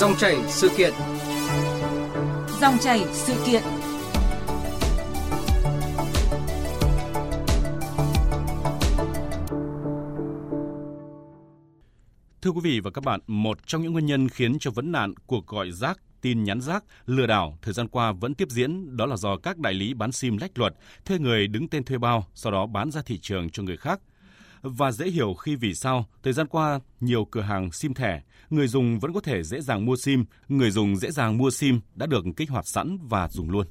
Dòng chảy sự kiện. Dòng chảy sự kiện. Thưa quý vị và các bạn, một trong những nguyên nhân khiến cho vấn nạn cuộc gọi rác, tin nhắn rác, lừa đảo thời gian qua vẫn tiếp diễn, đó là do các đại lý bán sim lách luật, thuê người đứng tên thuê bao, sau đó bán ra thị trường cho người khác. Và dễ hiểu khi vì sao thời gian qua nhiều cửa hàng sim thẻ, người dùng vẫn có thể dễ dàng mua sim, người dùng dễ dàng mua sim đã được kích hoạt sẵn và dùng luôn.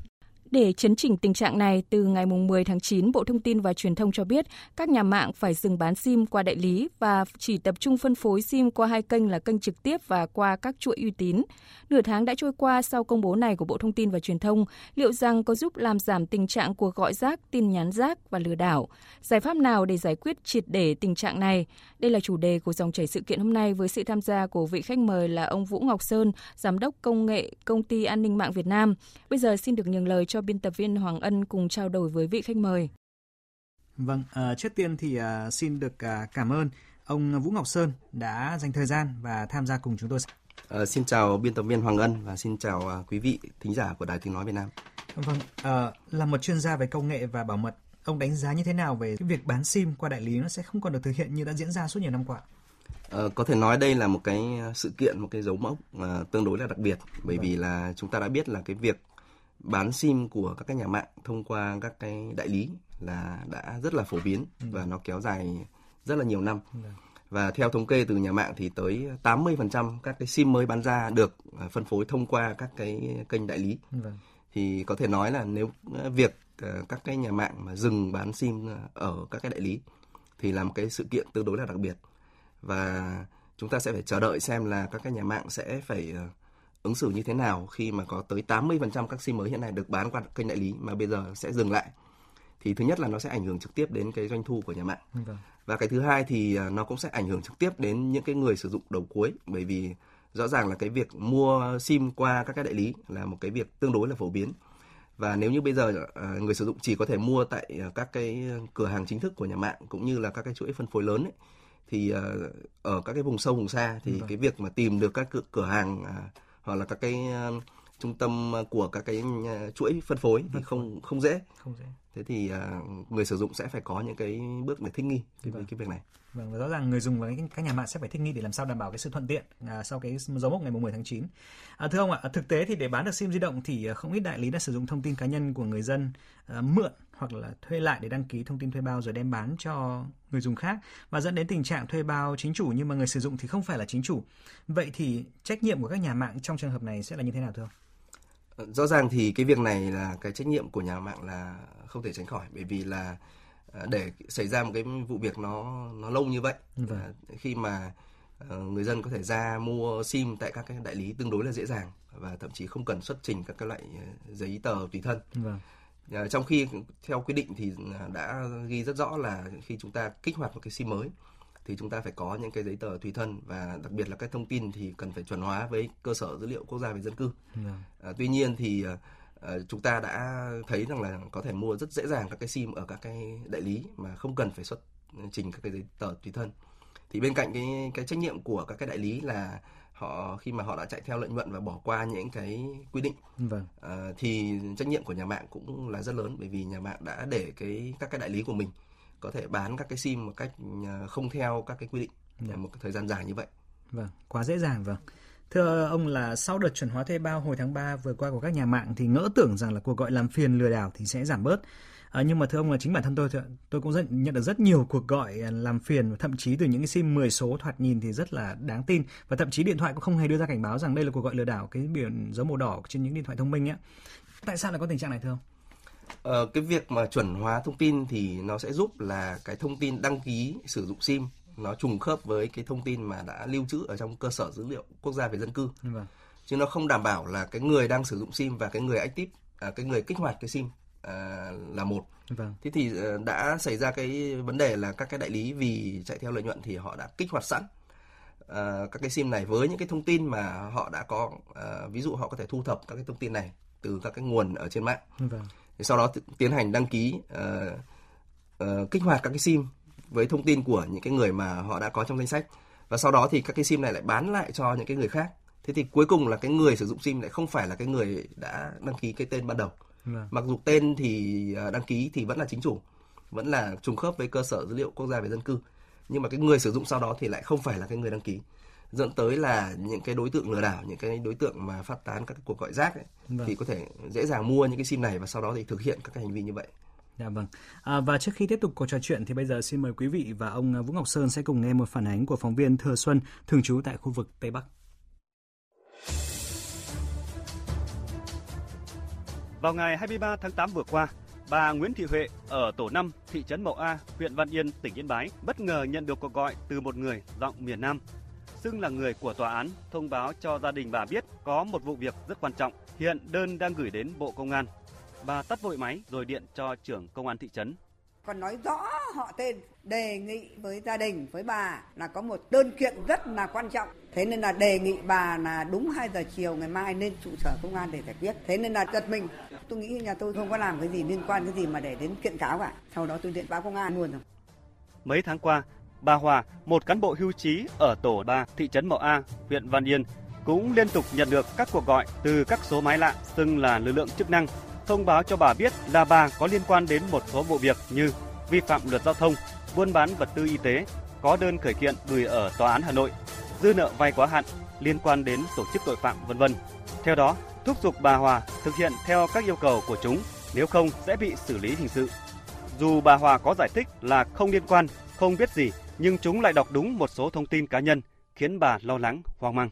Để chấn chỉnh tình trạng này, từ ngày 10 tháng 9, Bộ Thông tin và Truyền thông cho biết các nhà mạng phải dừng bán SIM qua đại lý và chỉ tập trung phân phối SIM qua hai kênh là kênh trực tiếp và qua các chuỗi uy tín. Nửa tháng đã trôi qua sau công bố này của Bộ Thông tin và Truyền thông, liệu rằng có giúp làm giảm tình trạng cuộc gọi rác, tin nhắn rác và lừa đảo? Giải pháp nào để giải quyết triệt để tình trạng này? Đây là chủ đề của dòng chảy sự kiện hôm nay với sự tham gia của vị khách mời là ông Vũ Ngọc Sơn, Giám đốc Công nghệ Công ty An ninh mạng Việt Nam. Bây giờ xin được nhường lời cho biên tập viên Hoàng Ân cùng trao đổi với vị khách mời. Vâng, uh, trước tiên thì uh, xin được uh, cảm ơn ông Vũ Ngọc Sơn đã dành thời gian và tham gia cùng chúng tôi. Uh, xin chào biên tập viên Hoàng Ân và xin chào quý vị thính giả của Đài Tiếng Nói Việt Nam. Vâng, uh, là một chuyên gia về công nghệ và bảo mật, ông đánh giá như thế nào về cái việc bán sim qua đại lý nó sẽ không còn được thực hiện như đã diễn ra suốt nhiều năm qua? Uh, có thể nói đây là một cái sự kiện, một cái dấu mốc uh, tương đối là đặc biệt bởi vâng. vì là chúng ta đã biết là cái việc bán sim của các cái nhà mạng thông qua các cái đại lý là đã rất là phổ biến ừ. và nó kéo dài rất là nhiều năm. Ừ. Và theo thống kê từ nhà mạng thì tới 80% các cái sim mới bán ra được à, phân phối thông qua các cái kênh đại lý. Vâng. Thì có thể nói là nếu à, việc à, các cái nhà mạng mà dừng bán sim ở các cái đại lý thì là một cái sự kiện tương đối là đặc biệt. Và chúng ta sẽ phải chờ đợi xem là các cái nhà mạng sẽ phải ứng xử như thế nào khi mà có tới 80% các sim mới hiện nay được bán qua kênh đại lý mà bây giờ sẽ dừng lại thì thứ nhất là nó sẽ ảnh hưởng trực tiếp đến cái doanh thu của nhà mạng vâng. và cái thứ hai thì à, nó cũng sẽ ảnh hưởng trực tiếp đến những cái người sử dụng đầu cuối bởi vì rõ ràng là cái việc mua sim qua các cái đại lý là một cái việc tương đối là phổ biến và nếu như bây giờ à, người sử dụng chỉ có thể mua tại à, các cái cửa hàng chính thức của nhà mạng cũng như là các cái chuỗi phân phối lớn ấy, thì ở các cái vùng sâu vùng xa thì vâng. cái việc mà tìm được các cửa hàng hoặc là các cái uh, trung tâm của các cái uh, chuỗi phân phối thì không không dễ. Không dễ. Thế thì uh, người sử dụng sẽ phải có những cái bước để thích nghi cái, vâng. cái việc này. Vâng, và rõ ràng người dùng và các nhà mạng sẽ phải thích nghi để làm sao đảm bảo cái sự thuận tiện à, sau cái dấu mốc ngày 10 tháng 9. À, thưa ông ạ, thực tế thì để bán được sim di động thì à, không ít đại lý đã sử dụng thông tin cá nhân của người dân à, mượn hoặc là thuê lại để đăng ký thông tin thuê bao rồi đem bán cho người dùng khác và dẫn đến tình trạng thuê bao chính chủ nhưng mà người sử dụng thì không phải là chính chủ. Vậy thì trách nhiệm của các nhà mạng trong trường hợp này sẽ là như thế nào thưa ông? Ờ, rõ ràng thì cái việc này là cái trách nhiệm của nhà mạng là không thể tránh khỏi bởi vì là để xảy ra một cái vụ việc nó nó lâu như vậy vâng. Ờ, khi mà người dân có thể ra mua sim tại các cái đại lý tương đối là dễ dàng và thậm chí không cần xuất trình các cái loại giấy tờ tùy thân. Vâng. À, trong khi theo quy định thì à, đã ghi rất rõ là khi chúng ta kích hoạt một cái sim mới thì chúng ta phải có những cái giấy tờ tùy thân và đặc biệt là cái thông tin thì cần phải chuẩn hóa với cơ sở dữ liệu quốc gia về dân cư. Vâng. À, tuy nhiên thì à, chúng ta đã thấy rằng là có thể mua rất dễ dàng các cái sim ở các cái đại lý mà không cần phải xuất trình các cái giấy tờ tùy thân. Thì bên cạnh cái cái trách nhiệm của các cái đại lý là họ khi mà họ đã chạy theo lợi nhuận và bỏ qua những cái quy định vâng. à, thì trách nhiệm của nhà mạng cũng là rất lớn bởi vì nhà mạng đã để cái các cái đại lý của mình có thể bán các cái sim một cách à, không theo các cái quy định vâng. một thời gian dài như vậy. Vâng, quá dễ dàng vâng. Thưa ông là sau đợt chuẩn hóa thuê bao hồi tháng 3 vừa qua của các nhà mạng thì ngỡ tưởng rằng là cuộc gọi làm phiền lừa đảo thì sẽ giảm bớt. À, nhưng mà thưa ông là chính bản thân tôi tôi cũng rất, nhận được rất nhiều cuộc gọi ờ, làm phiền thậm chí từ những cái sim 10 số thoạt nhìn thì rất là đáng tin và thậm chí điện thoại cũng không hề đưa ra cảnh báo rằng đây là cuộc gọi lừa đảo cái biển dấu màu đỏ trên những điện thoại thông minh ấy. Tại sao lại có tình trạng này thưa ông? Ờ, cái việc mà chuẩn hóa thông tin thì nó sẽ giúp là cái thông tin đăng ký sử dụng sim nó trùng khớp với cái thông tin mà đã lưu trữ ở trong cơ sở dữ liệu quốc gia về dân cư. Vâng. Chứ nó không đảm bảo là cái người đang sử dụng sim và cái người active à, cái người kích hoạt cái sim À, là một. Vâng. Thế thì ờ, đã xảy ra cái vấn đề là các cái đại lý vì chạy theo lợi nhuận thì họ đã kích hoạt sẵn uh, các cái sim này với những cái thông tin mà họ đã có uh, ví dụ họ có thể thu thập các cái thông tin này từ các cái nguồn ở trên mạng. Vâng. Thì sau đó tiến hành đăng ký uh, uh, kích hoạt các cái sim với thông tin của những cái người mà họ đã có trong danh sách. Và sau đó thì các cái sim này lại bán lại cho những cái người khác. Thế thì cuối cùng là cái người sử dụng sim lại không phải là cái người đã đăng ký cái tên ban đầu. Vâng. mặc dù tên thì à, đăng ký thì vẫn là chính chủ vẫn là trùng khớp với cơ sở dữ liệu quốc gia về dân cư. Nhưng mà cái người sử dụng sau đó thì lại không phải là cái người đăng ký. Dẫn tới là những cái đối tượng lừa đảo những cái đối tượng mà phát tán các cái cuộc gọi rác ấy, vâng. thì có thể dễ dàng mua những cái sim này và sau đó thì thực hiện các cái hành vi như vậy Dạ vâng. À, và trước khi tiếp tục cuộc trò chuyện thì bây giờ xin mời quý vị và ông Vũ Ngọc Sơn sẽ cùng nghe một phản ánh của phóng viên Thừa Xuân thường trú tại khu vực Tây Bắc. Vào ngày 23 tháng 8 vừa qua, bà Nguyễn Thị Huệ ở tổ 5, thị trấn Mậu A, huyện Văn Yên, tỉnh Yên Bái bất ngờ nhận được cuộc gọi từ một người giọng miền Nam, xưng là người của tòa án, thông báo cho gia đình bà biết có một vụ việc rất quan trọng. Hiện đơn đang gửi đến Bộ Công an. Bà tắt vội máy rồi điện cho trưởng công an thị trấn. Còn nói rõ họ tên đề nghị với gia đình với bà là có một đơn kiện rất là quan trọng. Thế nên là đề nghị bà là đúng 2 giờ chiều ngày mai lên trụ sở công an để giải quyết. Thế nên là giật mình. Tôi nghĩ nhà tôi không có làm cái gì liên quan cái gì mà để đến kiện cáo cả. Sau đó tôi điện báo công an luôn rồi. Mấy tháng qua bà Hòa một cán bộ hưu trí ở tổ 3 thị trấn Mậu A huyện Văn Yên cũng liên tục nhận được các cuộc gọi từ các số máy lạ xưng là lực lượng chức năng thông báo cho bà biết là bà có liên quan đến một số vụ việc như vi phạm luật giao thông, buôn bán vật tư y tế, có đơn khởi kiện gửi ở tòa án Hà Nội, dư nợ vay quá hạn liên quan đến tổ chức tội phạm vân vân. Theo đó, thúc giục bà Hòa thực hiện theo các yêu cầu của chúng, nếu không sẽ bị xử lý hình sự. Dù bà Hòa có giải thích là không liên quan, không biết gì, nhưng chúng lại đọc đúng một số thông tin cá nhân, khiến bà lo lắng, hoang mang.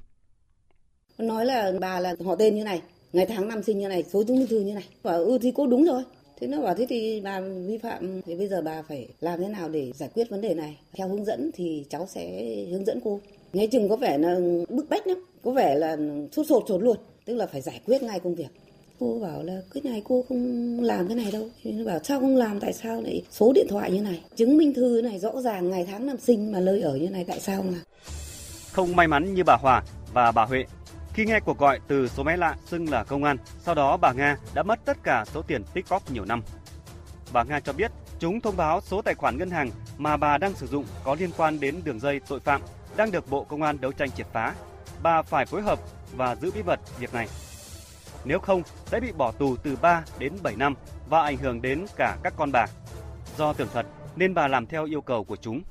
Nói là bà là họ tên như này, ngày tháng năm sinh như này, số chứng minh thư như này. Và ừ thì cô đúng rồi. Thế nó bảo, thế thì bà vi phạm thì bây giờ bà phải làm thế nào để giải quyết vấn đề này? Theo hướng dẫn thì cháu sẽ hướng dẫn cô. Nghe chừng có vẻ là bức bách lắm, có vẻ là sốt sột sột luôn. Tức là phải giải quyết ngay công việc. Cô bảo là, cái này cô không làm cái này đâu. Thì nó bảo, sao không làm, tại sao lại số điện thoại như này? Chứng minh thư này rõ ràng ngày tháng năm sinh mà nơi ở như này, tại sao mà? Không may mắn như bà Hòa và bà Huệ khi nghe cuộc gọi từ số máy lạ xưng là công an, sau đó bà Nga đã mất tất cả số tiền tích góp nhiều năm. Bà Nga cho biết chúng thông báo số tài khoản ngân hàng mà bà đang sử dụng có liên quan đến đường dây tội phạm đang được Bộ Công an đấu tranh triệt phá. Bà phải phối hợp và giữ bí mật việc này. Nếu không, sẽ bị bỏ tù từ 3 đến 7 năm và ảnh hưởng đến cả các con bà. Do tưởng thật nên bà làm theo yêu cầu của chúng.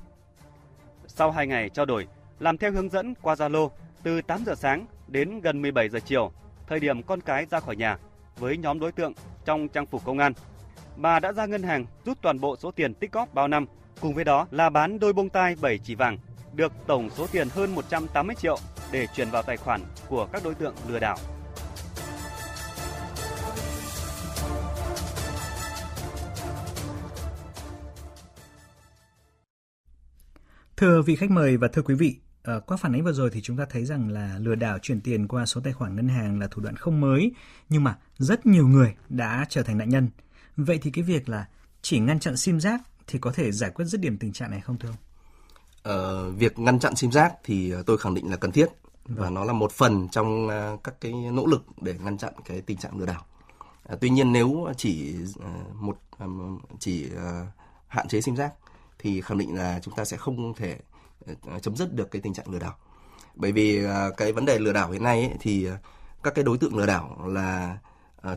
Sau 2 ngày trao đổi, làm theo hướng dẫn qua Zalo, từ 8 giờ sáng đến gần 17 giờ chiều, thời điểm con cái ra khỏi nhà với nhóm đối tượng trong trang phục công an. Bà đã ra ngân hàng rút toàn bộ số tiền tích góp bao năm, cùng với đó là bán đôi bông tai 7 chỉ vàng, được tổng số tiền hơn 180 triệu để chuyển vào tài khoản của các đối tượng lừa đảo. Thưa vị khách mời và thưa quý vị, À, qua phản ánh vừa rồi thì chúng ta thấy rằng là lừa đảo chuyển tiền qua số tài khoản ngân hàng là thủ đoạn không mới, nhưng mà rất nhiều người đã trở thành nạn nhân. Vậy thì cái việc là chỉ ngăn chặn sim giác thì có thể giải quyết dứt điểm tình trạng này không thưa ông? Ờ, việc ngăn chặn sim giác thì tôi khẳng định là cần thiết và vâng. nó là một phần trong à, các cái nỗ lực để ngăn chặn cái tình trạng lừa đảo. À, tuy nhiên nếu chỉ một chỉ hạn chế sim giác thì khẳng định là chúng ta sẽ không thể Ờ, chấm dứt được cái tình trạng lừa đảo bởi vì ờ, cái vấn đề lừa đảo hiện nay ấy, thì ờ, các cái đối tượng lừa đảo là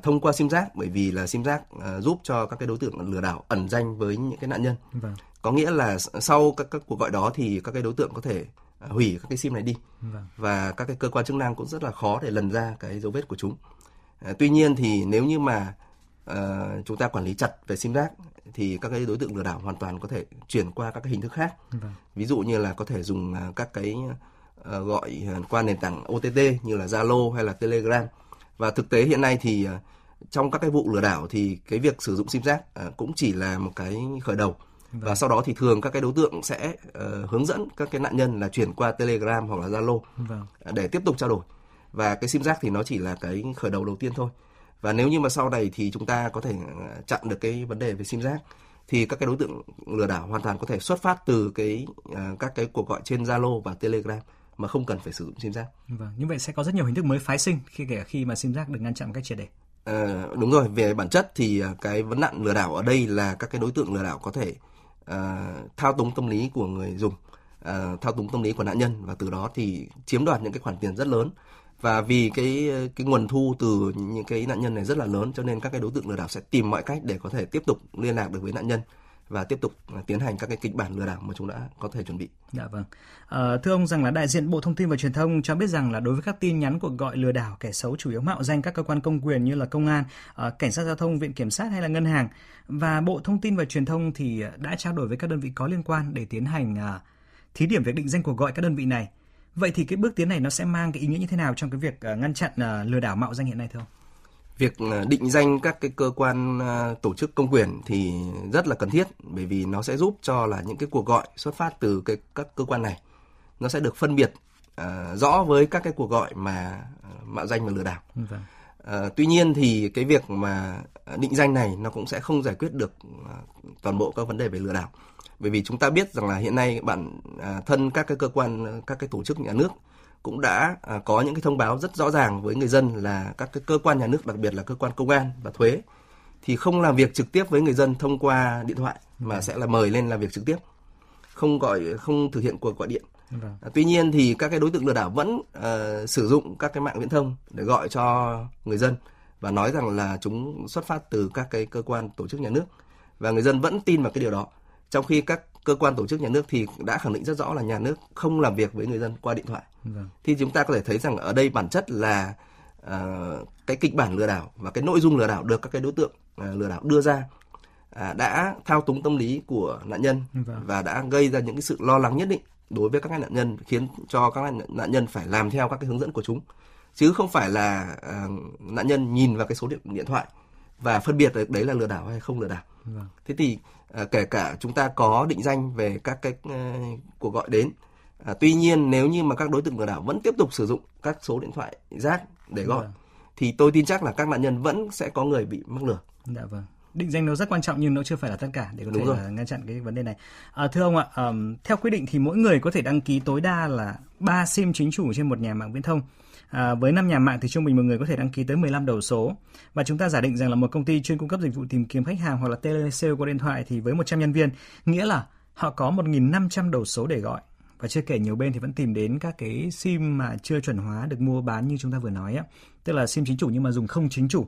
thông qua sim giác bởi vì là sim giác giúp cho các cái đối tượng lừa đảo ẩn danh với những cái nạn nhân vâng. có nghĩa là sau các, các cuộc gọi đó thì các cái đối tượng có thể hủy các cái sim này đi vâng. và các cái cơ quan chức năng cũng rất là khó để lần ra cái dấu vết của chúng tuy nhiên thì nếu như mà uh, chúng ta quản lý chặt về sim giác thì các cái đối tượng lừa đảo hoàn toàn có thể chuyển qua các cái hình thức khác. Vâng. Ví dụ như là có thể dùng à, các cái uh, gọi qua nền tảng OTT như là Zalo hay là Telegram. Và thực tế hiện nay thì uh, trong các cái vụ lừa đảo thì cái việc sử dụng sim giác uh, cũng chỉ là một cái khởi đầu. Vâng. Và sau đó thì thường các cái đối tượng sẽ uh, hướng dẫn các cái nạn nhân là chuyển qua Telegram hoặc là Zalo vâng. để tiếp tục trao đổi. Và cái sim giác thì nó chỉ là cái khởi đầu đầu tiên thôi và nếu như mà sau này thì chúng ta có thể ờ, chặn được cái vấn đề về sim giác thì các cái đối tượng lừa đảo hoàn toàn có thể xuất phát từ cái uh, các cái cuộc gọi trên Zalo và Telegram mà không cần phải sử dụng sim giác. Vâng, như vậy sẽ có rất nhiều hình thức mới phái sinh khi kể khi mà sim giác được ngăn chặn một cách triệt để. À, đúng rồi, về bản chất thì cái vấn nạn lừa đảo ở đây là các cái đối tượng lừa đảo có thể uh, thao túng tâm lý của người dùng, uh, thao túng tâm lý của nạn nhân và từ đó thì chiếm đoạt những cái khoản tiền rất lớn và vì cái cái nguồn thu từ những cái nạn nhân này rất là lớn cho nên các cái đối tượng lừa đảo sẽ tìm mọi cách để có thể tiếp tục liên lạc được với nạn nhân và tiếp tục à, tiến hành các cái kịch bản lừa đảo mà chúng đã có thể chuẩn bị. Dạ vâng. À, thưa ông rằng là đại diện Bộ Thông tin và Truyền thông cho biết rằng là đối với các tin nhắn cuộc gọi lừa đảo kẻ xấu chủ yếu mạo danh các cơ quan công quyền như là công an, à, cảnh sát giao thông, viện kiểm sát hay là ngân hàng và Bộ Thông tin và Truyền thông thì đã trao đổi với các đơn vị có liên quan để tiến hành à, thí điểm việc định danh cuộc gọi các đơn vị này. Vậy thì cái bước tiến này nó sẽ mang cái ý nghĩa như thế nào trong cái việc à, ngăn chặn à, lừa đảo mạo danh hiện nay thưa ông? việc à, định danh các cái cơ quan tổ chức công quyền thì rất là cần thiết bởi vì nó sẽ giúp cho là những cái cuộc gọi xuất phát từ cái các cơ quan này nó sẽ được phân biệt uh, rõ với các cái cuộc gọi mà mạo danh và lừa đảo. Vâng. Ờ, tuy nhiên thì cái việc mà định danh này nó cũng sẽ không giải quyết được ờ, toàn bộ các vấn đề về lừa đảo. Bởi vì chúng ta biết rằng là hiện nay bản ờ, thân các cái cơ quan, các cái tổ chức nhà nước cũng đã có những cái thông báo rất rõ ràng với người dân là các cái cơ quan nhà nước, đặc biệt là cơ quan công an và thuế, thì không làm việc trực tiếp với người dân thông qua điện thoại mà sẽ là mời lên làm việc trực tiếp, không gọi, không thực hiện cuộc gọi điện. Vâng. À, tuy nhiên thì các cái đối tượng lừa đảo vẫn uh, sử dụng các cái mạng viễn thông để gọi cho người dân và nói rằng là chúng xuất phát từ các cái cơ quan tổ chức nhà nước và người dân vẫn tin vào cái điều đó trong khi các cơ quan tổ chức nhà nước thì đã khẳng định rất rõ là nhà nước không làm việc với người dân qua điện thoại vâng. thì chúng ta có thể thấy rằng ở đây bản chất là uh, cái kịch bản lừa đảo và cái nội dung lừa đảo được các cái đối tượng uh, lừa đảo đưa ra uh, đã thao túng tâm lý của nạn nhân vâng. và đã gây ra những cái sự lo lắng nhất định đối với các nạn nhân khiến cho các nạn nhân phải làm theo các cái hướng dẫn của chúng chứ không phải là uh, nạn nhân nhìn vào cái số điện điện thoại và phân biệt được đấy là lừa đảo hay không lừa đảo. Vâng. Thế thì à, kể cả chúng ta có định danh về các cái à, cuộc gọi đến, à, tuy nhiên nếu như mà các đối tượng lừa đảo vẫn tiếp tục sử dụng các số điện thoại rác để gọi, vâng. thì tôi tin chắc là các nạn nhân vẫn sẽ có người bị mắc lừa. Dạ vâng định danh nó rất quan trọng nhưng nó chưa phải là tất cả để có Đúng thể là ngăn chặn cái vấn đề này. À, thưa ông ạ, um, theo quy định thì mỗi người có thể đăng ký tối đa là 3 sim chính chủ trên một nhà mạng viễn thông. À, với 5 nhà mạng thì trung bình một người có thể đăng ký tới 15 đầu số. Và chúng ta giả định rằng là một công ty chuyên cung cấp dịch vụ tìm kiếm khách hàng hoặc là telesale qua điện thoại thì với 100 nhân viên, nghĩa là họ có 1.500 đầu số để gọi. Và chưa kể nhiều bên thì vẫn tìm đến các cái sim mà chưa chuẩn hóa được mua bán như chúng ta vừa nói á. Tức là sim chính chủ nhưng mà dùng không chính chủ.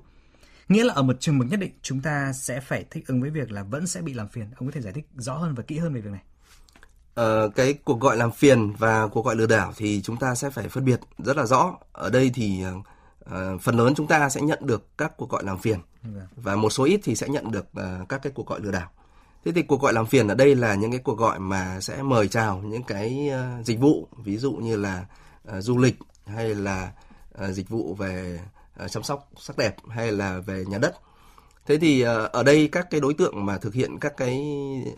Nghĩa là ở một trường mực nhất định chúng ta sẽ phải thích ứng với việc là vẫn sẽ bị làm phiền. Ông có thể giải thích rõ hơn và kỹ hơn về việc này. Ờ, cái cuộc gọi làm phiền và cuộc gọi lừa đảo thì chúng ta sẽ phải phân biệt rất là rõ. Ở đây thì uh, phần lớn chúng ta sẽ nhận được các cuộc gọi làm phiền vâng. và một số ít thì sẽ nhận được uh, các cái cuộc gọi lừa đảo. Thế thì cuộc gọi làm phiền ở đây là những cái cuộc gọi mà sẽ mời chào những cái uh, dịch vụ, ví dụ như là uh, du lịch hay là uh, dịch vụ về Ờ, chăm sóc sắc đẹp hay là về nhà đất Thế thì ờ, ở đây các cái đối tượng mà thực hiện các cái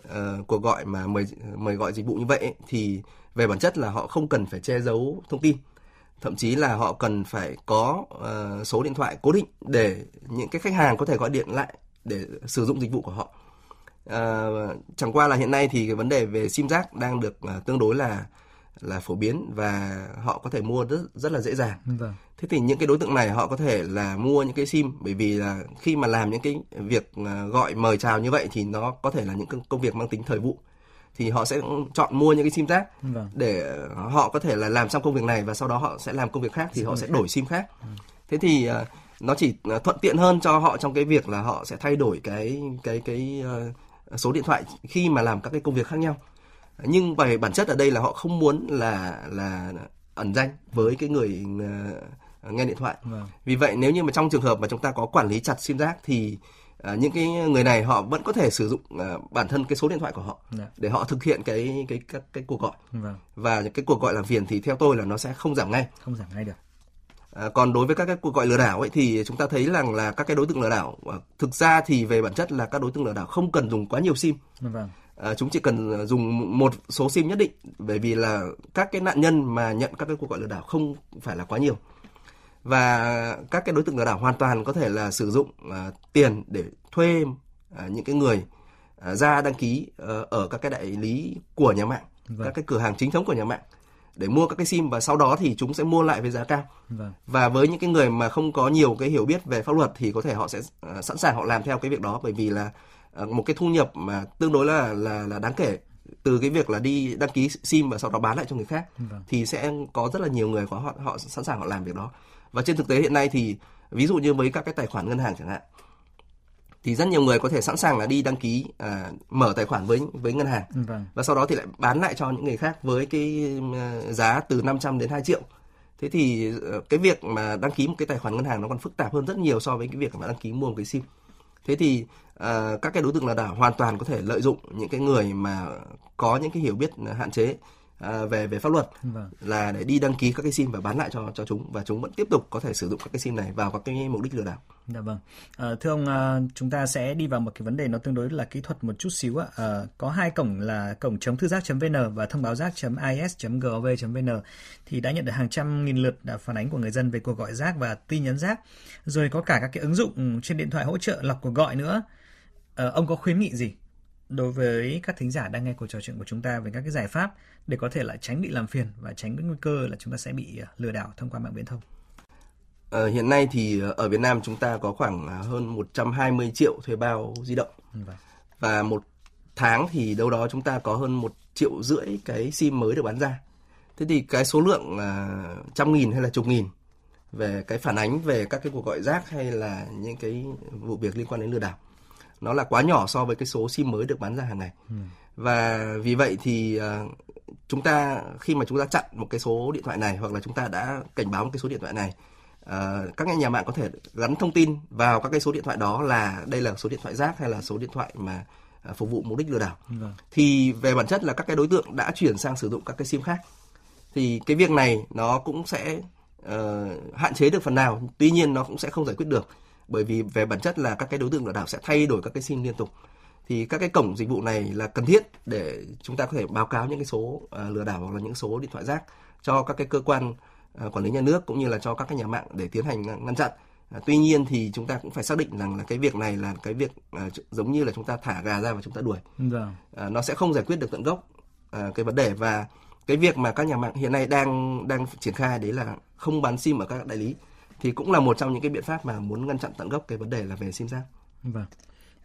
uh, cuộc gọi mà mời mời gọi dịch vụ như vậy ấy, thì về bản chất là họ không cần phải che giấu thông tin. Thậm chí là họ cần phải có uh, số điện thoại cố định để những cái khách hàng có thể gọi điện lại để sử dụng dịch vụ của họ. Uh, chẳng qua là hiện nay thì cái vấn đề về sim giác đang được uh, tương đối là là phổ biến và họ có thể mua rất rất là dễ dàng. Vâng. Thế thì những cái đối tượng này họ có thể là mua những cái sim bởi vì là khi mà làm những cái việc à, gọi mời chào như vậy thì nó có thể là những công việc mang tính thời vụ thì họ sẽ chọn mua những cái sim rác vâng. để họ có thể là làm xong công việc này và sau đó họ sẽ làm công việc khác thì họ sẽ đổi sim khác. Ừ. Thế thì à, nó chỉ à, thuận tiện hơn cho họ trong cái việc là họ sẽ thay đổi cái cái cái số điện thoại khi mà làm các cái công việc khác nhau nhưng về bản chất ở đây là họ không muốn là là ẩn danh với cái người uh, nghe điện thoại. Vâng. Vì vậy nếu như mà trong trường hợp mà chúng ta có quản lý chặt sim giác thì uh, những cái người này họ vẫn có thể sử dụng uh, bản thân cái số điện thoại của họ yeah. Dạ. để họ thực hiện cái cái các cái cuộc gọi. Vâng. Và cái cuộc gọi làm phiền thì theo tôi là nó sẽ không giảm ngay. Không giảm ngay được. À, còn đối với các cái cuộc gọi lừa đảo ấy thì chúng ta thấy rằng là các cái đối tượng lừa đảo thực ra thì về bản chất là các đối tượng lừa đảo không cần dùng quá nhiều sim. Vâng à, chúng chỉ cần dùng một số sim nhất định bởi vì là các cái nạn nhân mà nhận các cái cuộc gọi lừa đảo không phải là quá nhiều và các cái đối tượng lừa đảo hoàn toàn có thể là sử dụng à, tiền để thuê à, những cái người à, ra đăng ký à, ở các cái đại lý của nhà mạng vâng. các cái cửa hàng chính thống của nhà mạng để mua các cái sim và sau đó thì chúng sẽ mua lại với giá cao vâng. và với những cái người mà không có nhiều cái hiểu biết về pháp luật thì có thể họ sẽ uh, sẵn sàng họ làm theo cái việc đó bởi vì là một cái thu nhập mà tương đối là là là đáng kể từ cái việc là đi đăng ký sim và sau đó bán lại cho người khác Vâng. thì sẽ có rất là nhiều người có họ họ sẵn sàng họ làm việc đó và trên thực tế hiện nay thì ví dụ như với các cái tài khoản ngân hàng chẳng hạn thì rất nhiều người có thể sẵn sàng là đi đăng ký à, mở tài khoản với với ngân hàng Vâng. và sau đó thì lại bán lại cho những người khác với cái ờ, giá từ 500 đến 2 triệu. Thế thì ờ, cái việc mà đăng ký một cái tài khoản ngân hàng nó còn phức tạp hơn rất nhiều so với cái việc mà đăng ký mua một cái sim. Thế thì ờ, các cái đối tượng lừa đảo hoàn toàn có thể lợi dụng những cái người mà có những cái hiểu biết hạn chế ờ, về về pháp luật Vâng. là để đi đăng ký các cái sim và bán lại cho cho chúng và chúng vẫn tiếp tục có thể sử dụng các cái sim này vào các cái mục đích lừa đảo. Dạ vâng. À, thưa ông, à, chúng ta sẽ đi vào một cái vấn đề nó tương đối là kỹ thuật một chút xíu ạ. À, có hai cổng là cổng chống thư giác.vn và thông báo giác.is.gov.vn thì đã nhận được hàng trăm nghìn lượt đã phản ánh của người dân về cuộc gọi rác và tin nhắn rác. Rồi có cả các cái ứng dụng trên điện thoại hỗ trợ lọc cuộc gọi nữa. À, ông có khuyến nghị gì đối với các thính giả đang nghe cuộc trò chuyện của chúng ta về các cái giải pháp để có thể là tránh bị làm phiền và tránh cái nguy cơ là chúng ta sẽ bị à, lừa đảo thông qua mạng viễn thông? Ờ, hiện nay thì ở Việt Nam chúng ta có khoảng hơn 120 triệu thuê bao di động Vâng. và một tháng thì đâu đó chúng ta có hơn một triệu rưỡi cái sim mới được bán ra. Thế thì cái số lượng à, trăm nghìn hay là chục nghìn về cái phản ánh về các cái cuộc gọi rác hay là những cái vụ việc liên quan đến lừa đảo nó là quá nhỏ so với cái số sim mới được bán ra hàng ngày. Và vì vậy thì à, chúng ta khi mà chúng ta chặn một cái số điện thoại này hoặc là chúng ta đã cảnh báo một cái số điện thoại này à, các nhà mạng có thể gắn thông tin vào các cái số điện thoại đó là đây là số điện thoại rác hay là số điện thoại mà à, phục vụ mục đích lừa đảo. Vâng. thì về bản chất là các cái đối tượng đã chuyển sang sử dụng các cái sim khác. Thì cái việc này nó cũng sẽ ờ, hạn chế được phần nào. Tuy nhiên nó cũng sẽ không giải quyết được bởi vì về bản chất là các cái đối tượng lừa đảo sẽ thay đổi các cái sim liên tục. Thì các cái cổng dịch vụ này là cần thiết để chúng ta có thể báo cáo những cái số ờ, lừa đảo hoặc là những số điện thoại rác cho các cái cơ quan ờ, quản lý nhà nước cũng như là cho các cái nhà mạng để tiến hành ngăn- chặn. À, tuy nhiên thì chúng ta cũng phải xác định rằng là cái việc này là cái việc à, giống như là chúng ta thả gà ra và chúng ta đuổi. À, nó sẽ không giải quyết được tận gốc à, cái vấn đề. Và cái việc mà các nhà mạng hiện nay đang đang triển khai đấy là không bán sim ở các đại lý thì cũng là một trong những cái biện pháp mà muốn ngăn chặn tận gốc cái vấn đề là về sim giác. Vâng.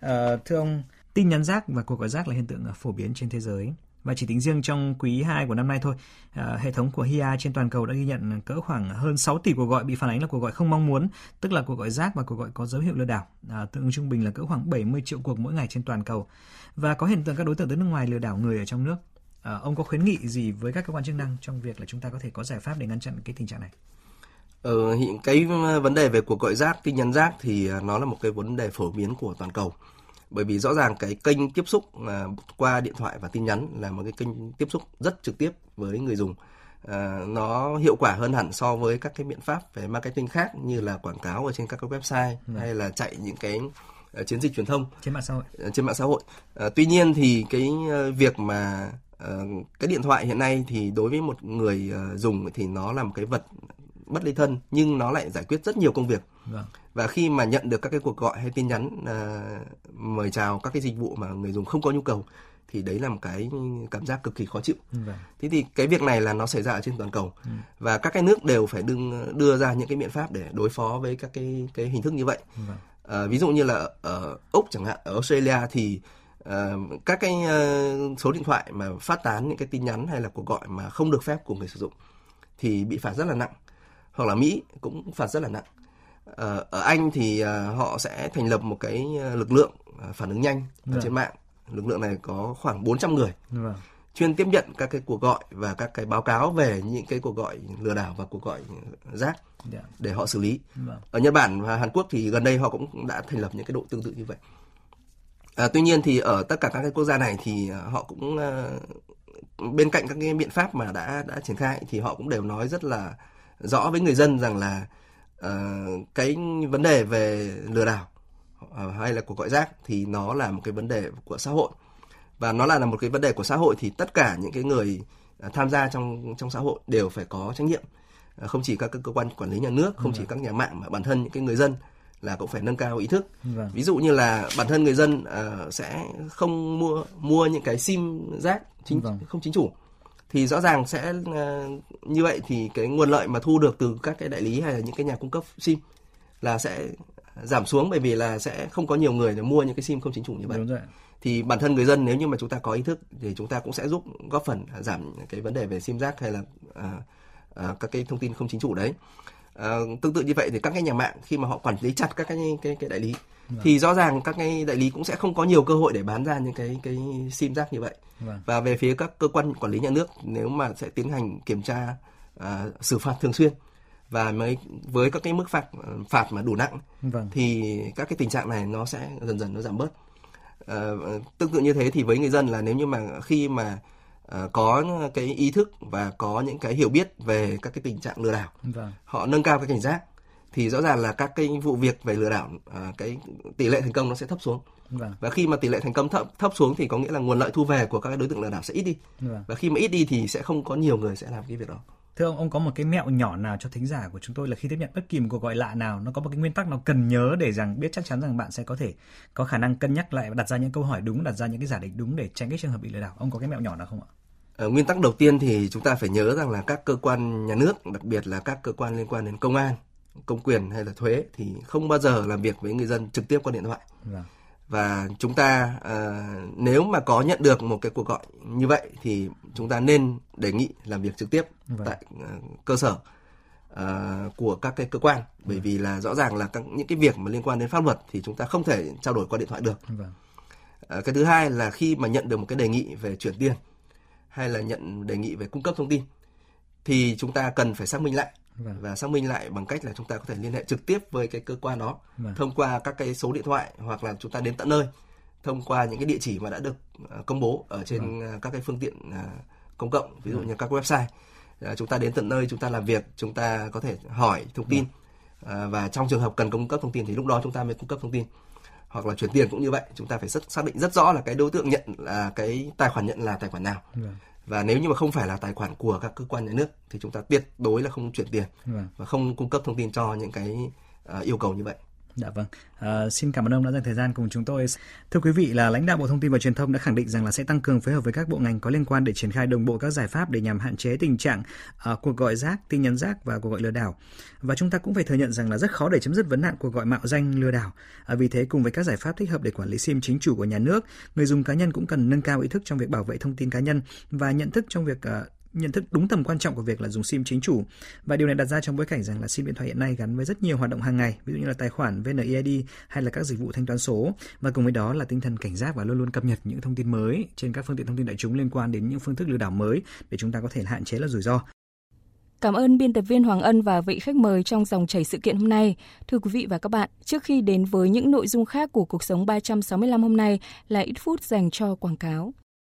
À, thưa ông, tin nhắn rác và cuộc gọi rác là hiện tượng ờ, phổ biến trên thế giới. Và chỉ tính riêng trong quý 2 của năm nay thôi, à, hệ thống của HIA trên toàn cầu đã ghi nhận cỡ khoảng hơn 6 tỷ cuộc gọi bị phản ánh là cuộc gọi không mong muốn, tức là cuộc gọi rác và cuộc gọi có dấu hiệu lừa đảo, à, tương ứng trung bình là cỡ khoảng 70 triệu cuộc mỗi ngày trên toàn cầu. Và có hiện tượng các đối tượng từ nước ngoài lừa đảo người ở trong nước. À, ông có khuyến nghị gì với các cơ quan chức năng trong việc là chúng ta có thể có giải pháp để ngăn chặn cái tình trạng này? Ờ, hiện cái vấn đề về cuộc gọi rác, tin nhắn rác thì à, nó là một cái vấn đề phổ biến của toàn cầu. Bởi vì rõ ràng cái kênh tiếp xúc à, qua điện thoại và tin nhắn là một cái kênh tiếp xúc rất trực tiếp với người dùng. À, nó hiệu quả hơn hẳn so với các cái biện pháp về marketing khác như là quảng cáo ở trên các cái website hay là chạy những cái chiến dịch truyền thông Trên mạng xã hội. ờ, trên mạng xã hội. À, tuy nhiên thì cái ờ, việc mà ờ, cái điện thoại hiện nay thì đối với một người ờ, dùng thì nó là một cái vật bất ly thân nhưng nó lại giải quyết rất nhiều công việc Vâng. và khi mà nhận được các cái cuộc gọi hay tin nhắn à, mời chào các cái dịch vụ mà người dùng không có nhu cầu thì đấy là một cái cảm giác cực kỳ khó chịu. Vâng. Thế thì cái việc này là nó xảy ra ở trên toàn cầu và các cái nước đều phải đưa, đưa ra những cái biện pháp để đối phó với các cái cái hình thức như vậy. Vâng. À, ví dụ như là ở Úc chẳng hạn, ở Australia thì à, các cái ờ, số điện thoại mà phát tán những cái tin nhắn hay là cuộc gọi mà không được phép của người sử dụng thì bị phạt rất là nặng. Hoặc là Mỹ cũng phạt rất là nặng. Ờ, ở Anh thì à, họ sẽ thành lập một cái ờ, lực lượng phản ứng nhanh ở Vâng. trên mạng. Lực lượng này có khoảng 400 người Vâng. chuyên tiếp nhận các cái cuộc gọi và các cái báo cáo về những cái cuộc gọi lừa đảo và cuộc gọi rác Dạ. để họ xử lý. Vâng. Ở Nhật Bản và Hàn Quốc thì gần đây họ cũng đã thành lập những cái đội tương tự như vậy. À, tuy nhiên thì ở tất cả các cái quốc gia này thì họ cũng à, bên cạnh các cái biện pháp mà đã đã triển khai thì họ cũng đều nói rất là rõ với người dân rằng là ờ, cái vấn đề về lừa đảo ờ, hay là cuộc gọi rác thì nó là một cái vấn đề của xã hội. Và nó là là một cái vấn đề của xã hội thì tất cả những cái người à, tham gia trong trong xã hội đều phải có trách nhiệm. Không chỉ các cơ quan quản lý nhà nước không chỉ các nhà mạng mà bản thân những cái người dân là cũng phải nâng cao ý thức. Vâng. ví dụ như là bản thân người dân ờ, sẽ không mua mua những cái sim rác chính Vâng. không chính chủ thì rõ ràng sẽ ờ, như vậy thì cái nguồn lợi mà thu được từ các cái đại lý hay là những cái nhà cung cấp sim là sẽ giảm xuống bởi vì là sẽ không có nhiều người để mua những cái sim không chính chủ như vậy Đúng rồi. thì bản thân người dân nếu như mà chúng ta có ý thức thì chúng ta cũng sẽ giúp góp phần giảm cái vấn đề về sim giác hay là à, à, các cái thông tin không chính chủ đấy à, tương tự như vậy thì các cái nhà mạng khi mà họ quản lý chặt các cái cái, cái đại lý vâng. thì rõ ràng các cái đại lý cũng sẽ không có nhiều cơ hội để bán ra những cái cái sim giác như vậy vâng. và về phía các cơ quan quản lý nhà nước nếu mà sẽ tiến hành kiểm tra à, xử phạt thường xuyên và mới với các cái mức phạt phạt mà đủ nặng vâng. thì các cái tình trạng này nó sẽ dần dần nó giảm bớt à, tương tự như thế thì với người dân là nếu như mà khi mà có cái ý thức và có những cái hiểu biết về các cái tình trạng lừa đảo vâng. họ nâng cao cái cảnh giác thì rõ ràng là các cái vụ việc về lừa đảo à, cái tỷ lệ thành công nó sẽ thấp xuống vâng. và khi mà tỷ lệ thành công thấp thấp xuống thì có nghĩa là nguồn lợi thu về của các đối tượng lừa đảo sẽ ít đi vâng. và khi mà ít đi thì sẽ không có nhiều người sẽ làm cái việc đó Thưa ông, ông có một cái mẹo nhỏ nào cho thính giả của chúng tôi là khi tiếp nhận bất kỳ một cuộc gọi lạ nào, nó có một cái nguyên tắc nào cần nhớ để rằng biết chắc chắn rằng bạn sẽ có thể có khả năng cân nhắc lại và đặt ra những câu hỏi đúng, đặt ra những cái giả định đúng để tránh cái trường hợp bị lừa đảo. Ông có cái mẹo nhỏ nào không ạ? Ờ, nguyên tắc đầu tiên thì chúng ta phải nhớ rằng là các cơ quan nhà nước, đặc biệt là các cơ quan liên quan đến công an, công quyền hay là thuế thì không bao giờ làm việc với người dân trực tiếp qua điện thoại. Vâng và chúng ta uh, nếu mà có nhận được một cái cuộc gọi như vậy thì chúng ta nên đề nghị làm việc trực tiếp vâng. tại uh, cơ sở uh, của các cái cơ quan bởi vâng. vì là rõ ràng là các những cái việc mà liên quan đến pháp luật thì chúng ta không thể trao đổi qua điện thoại được uh, cái thứ hai là khi mà nhận được một cái đề nghị về chuyển tiền hay là nhận đề nghị về cung cấp thông tin thì chúng ta cần phải xác minh lại vâng. và xác minh lại bằng cách là chúng ta có thể liên hệ trực tiếp với cái cơ quan đó vâng. thông qua các cái số điện thoại hoặc là chúng ta đến tận nơi thông qua những cái địa chỉ mà đã được uh, công bố ở trên vâng. uh, các cái phương tiện uh, công cộng ví dụ vâng. như các website chúng ta đến tận nơi chúng ta làm việc chúng ta có thể hỏi thông tin vâng. và trong trường hợp cần cung cấp thông tin thì lúc đó chúng ta mới cung cấp thông tin hoặc là chuyển tiền cũng như vậy chúng ta phải rất xác định rất rõ là cái đối tượng nhận là cái tài khoản nhận là tài khoản nào vâng và nếu như mà không phải là tài khoản của các cơ quan nhà nước thì chúng ta tuyệt đối là không chuyển tiền vâng. và không cung cấp thông tin cho những cái uh, yêu cầu như vậy. Dạ vâng. À, xin cảm ơn ông đã dành thời gian cùng chúng tôi. Thưa quý vị là lãnh đạo Bộ Thông tin và Truyền thông đã khẳng định rằng là sẽ tăng cường phối hợp với các bộ ngành có liên quan để triển khai đồng bộ các giải pháp để nhằm hạn chế tình trạng uh, cuộc gọi rác, tin nhắn rác và cuộc gọi lừa đảo. Và chúng ta cũng phải thừa nhận rằng là rất khó để chấm dứt vấn nạn cuộc gọi mạo danh lừa đảo. À, vì thế cùng với các giải pháp thích hợp để quản lý SIM chính chủ của nhà nước, người dùng cá nhân cũng cần nâng cao ý thức trong việc bảo vệ thông tin cá nhân và nhận thức trong việc uh, nhận thức đúng tầm quan trọng của việc là dùng sim chính chủ và điều này đặt ra trong bối cảnh rằng là sim điện thoại hiện nay gắn với rất nhiều hoạt động hàng ngày ví dụ như là tài khoản VNeID hay là các dịch vụ thanh toán số và cùng với đó là tinh thần cảnh giác và luôn luôn cập nhật những thông tin mới trên các phương tiện thông tin đại chúng liên quan đến những phương thức lừa đảo mới để chúng ta có thể hạn chế là rủi ro Cảm ơn biên tập viên Hoàng Ân và vị khách mời trong dòng chảy sự kiện hôm nay. Thưa quý vị và các bạn, trước khi đến với những nội dung khác của cuộc sống 365 hôm nay là ít phút dành cho quảng cáo.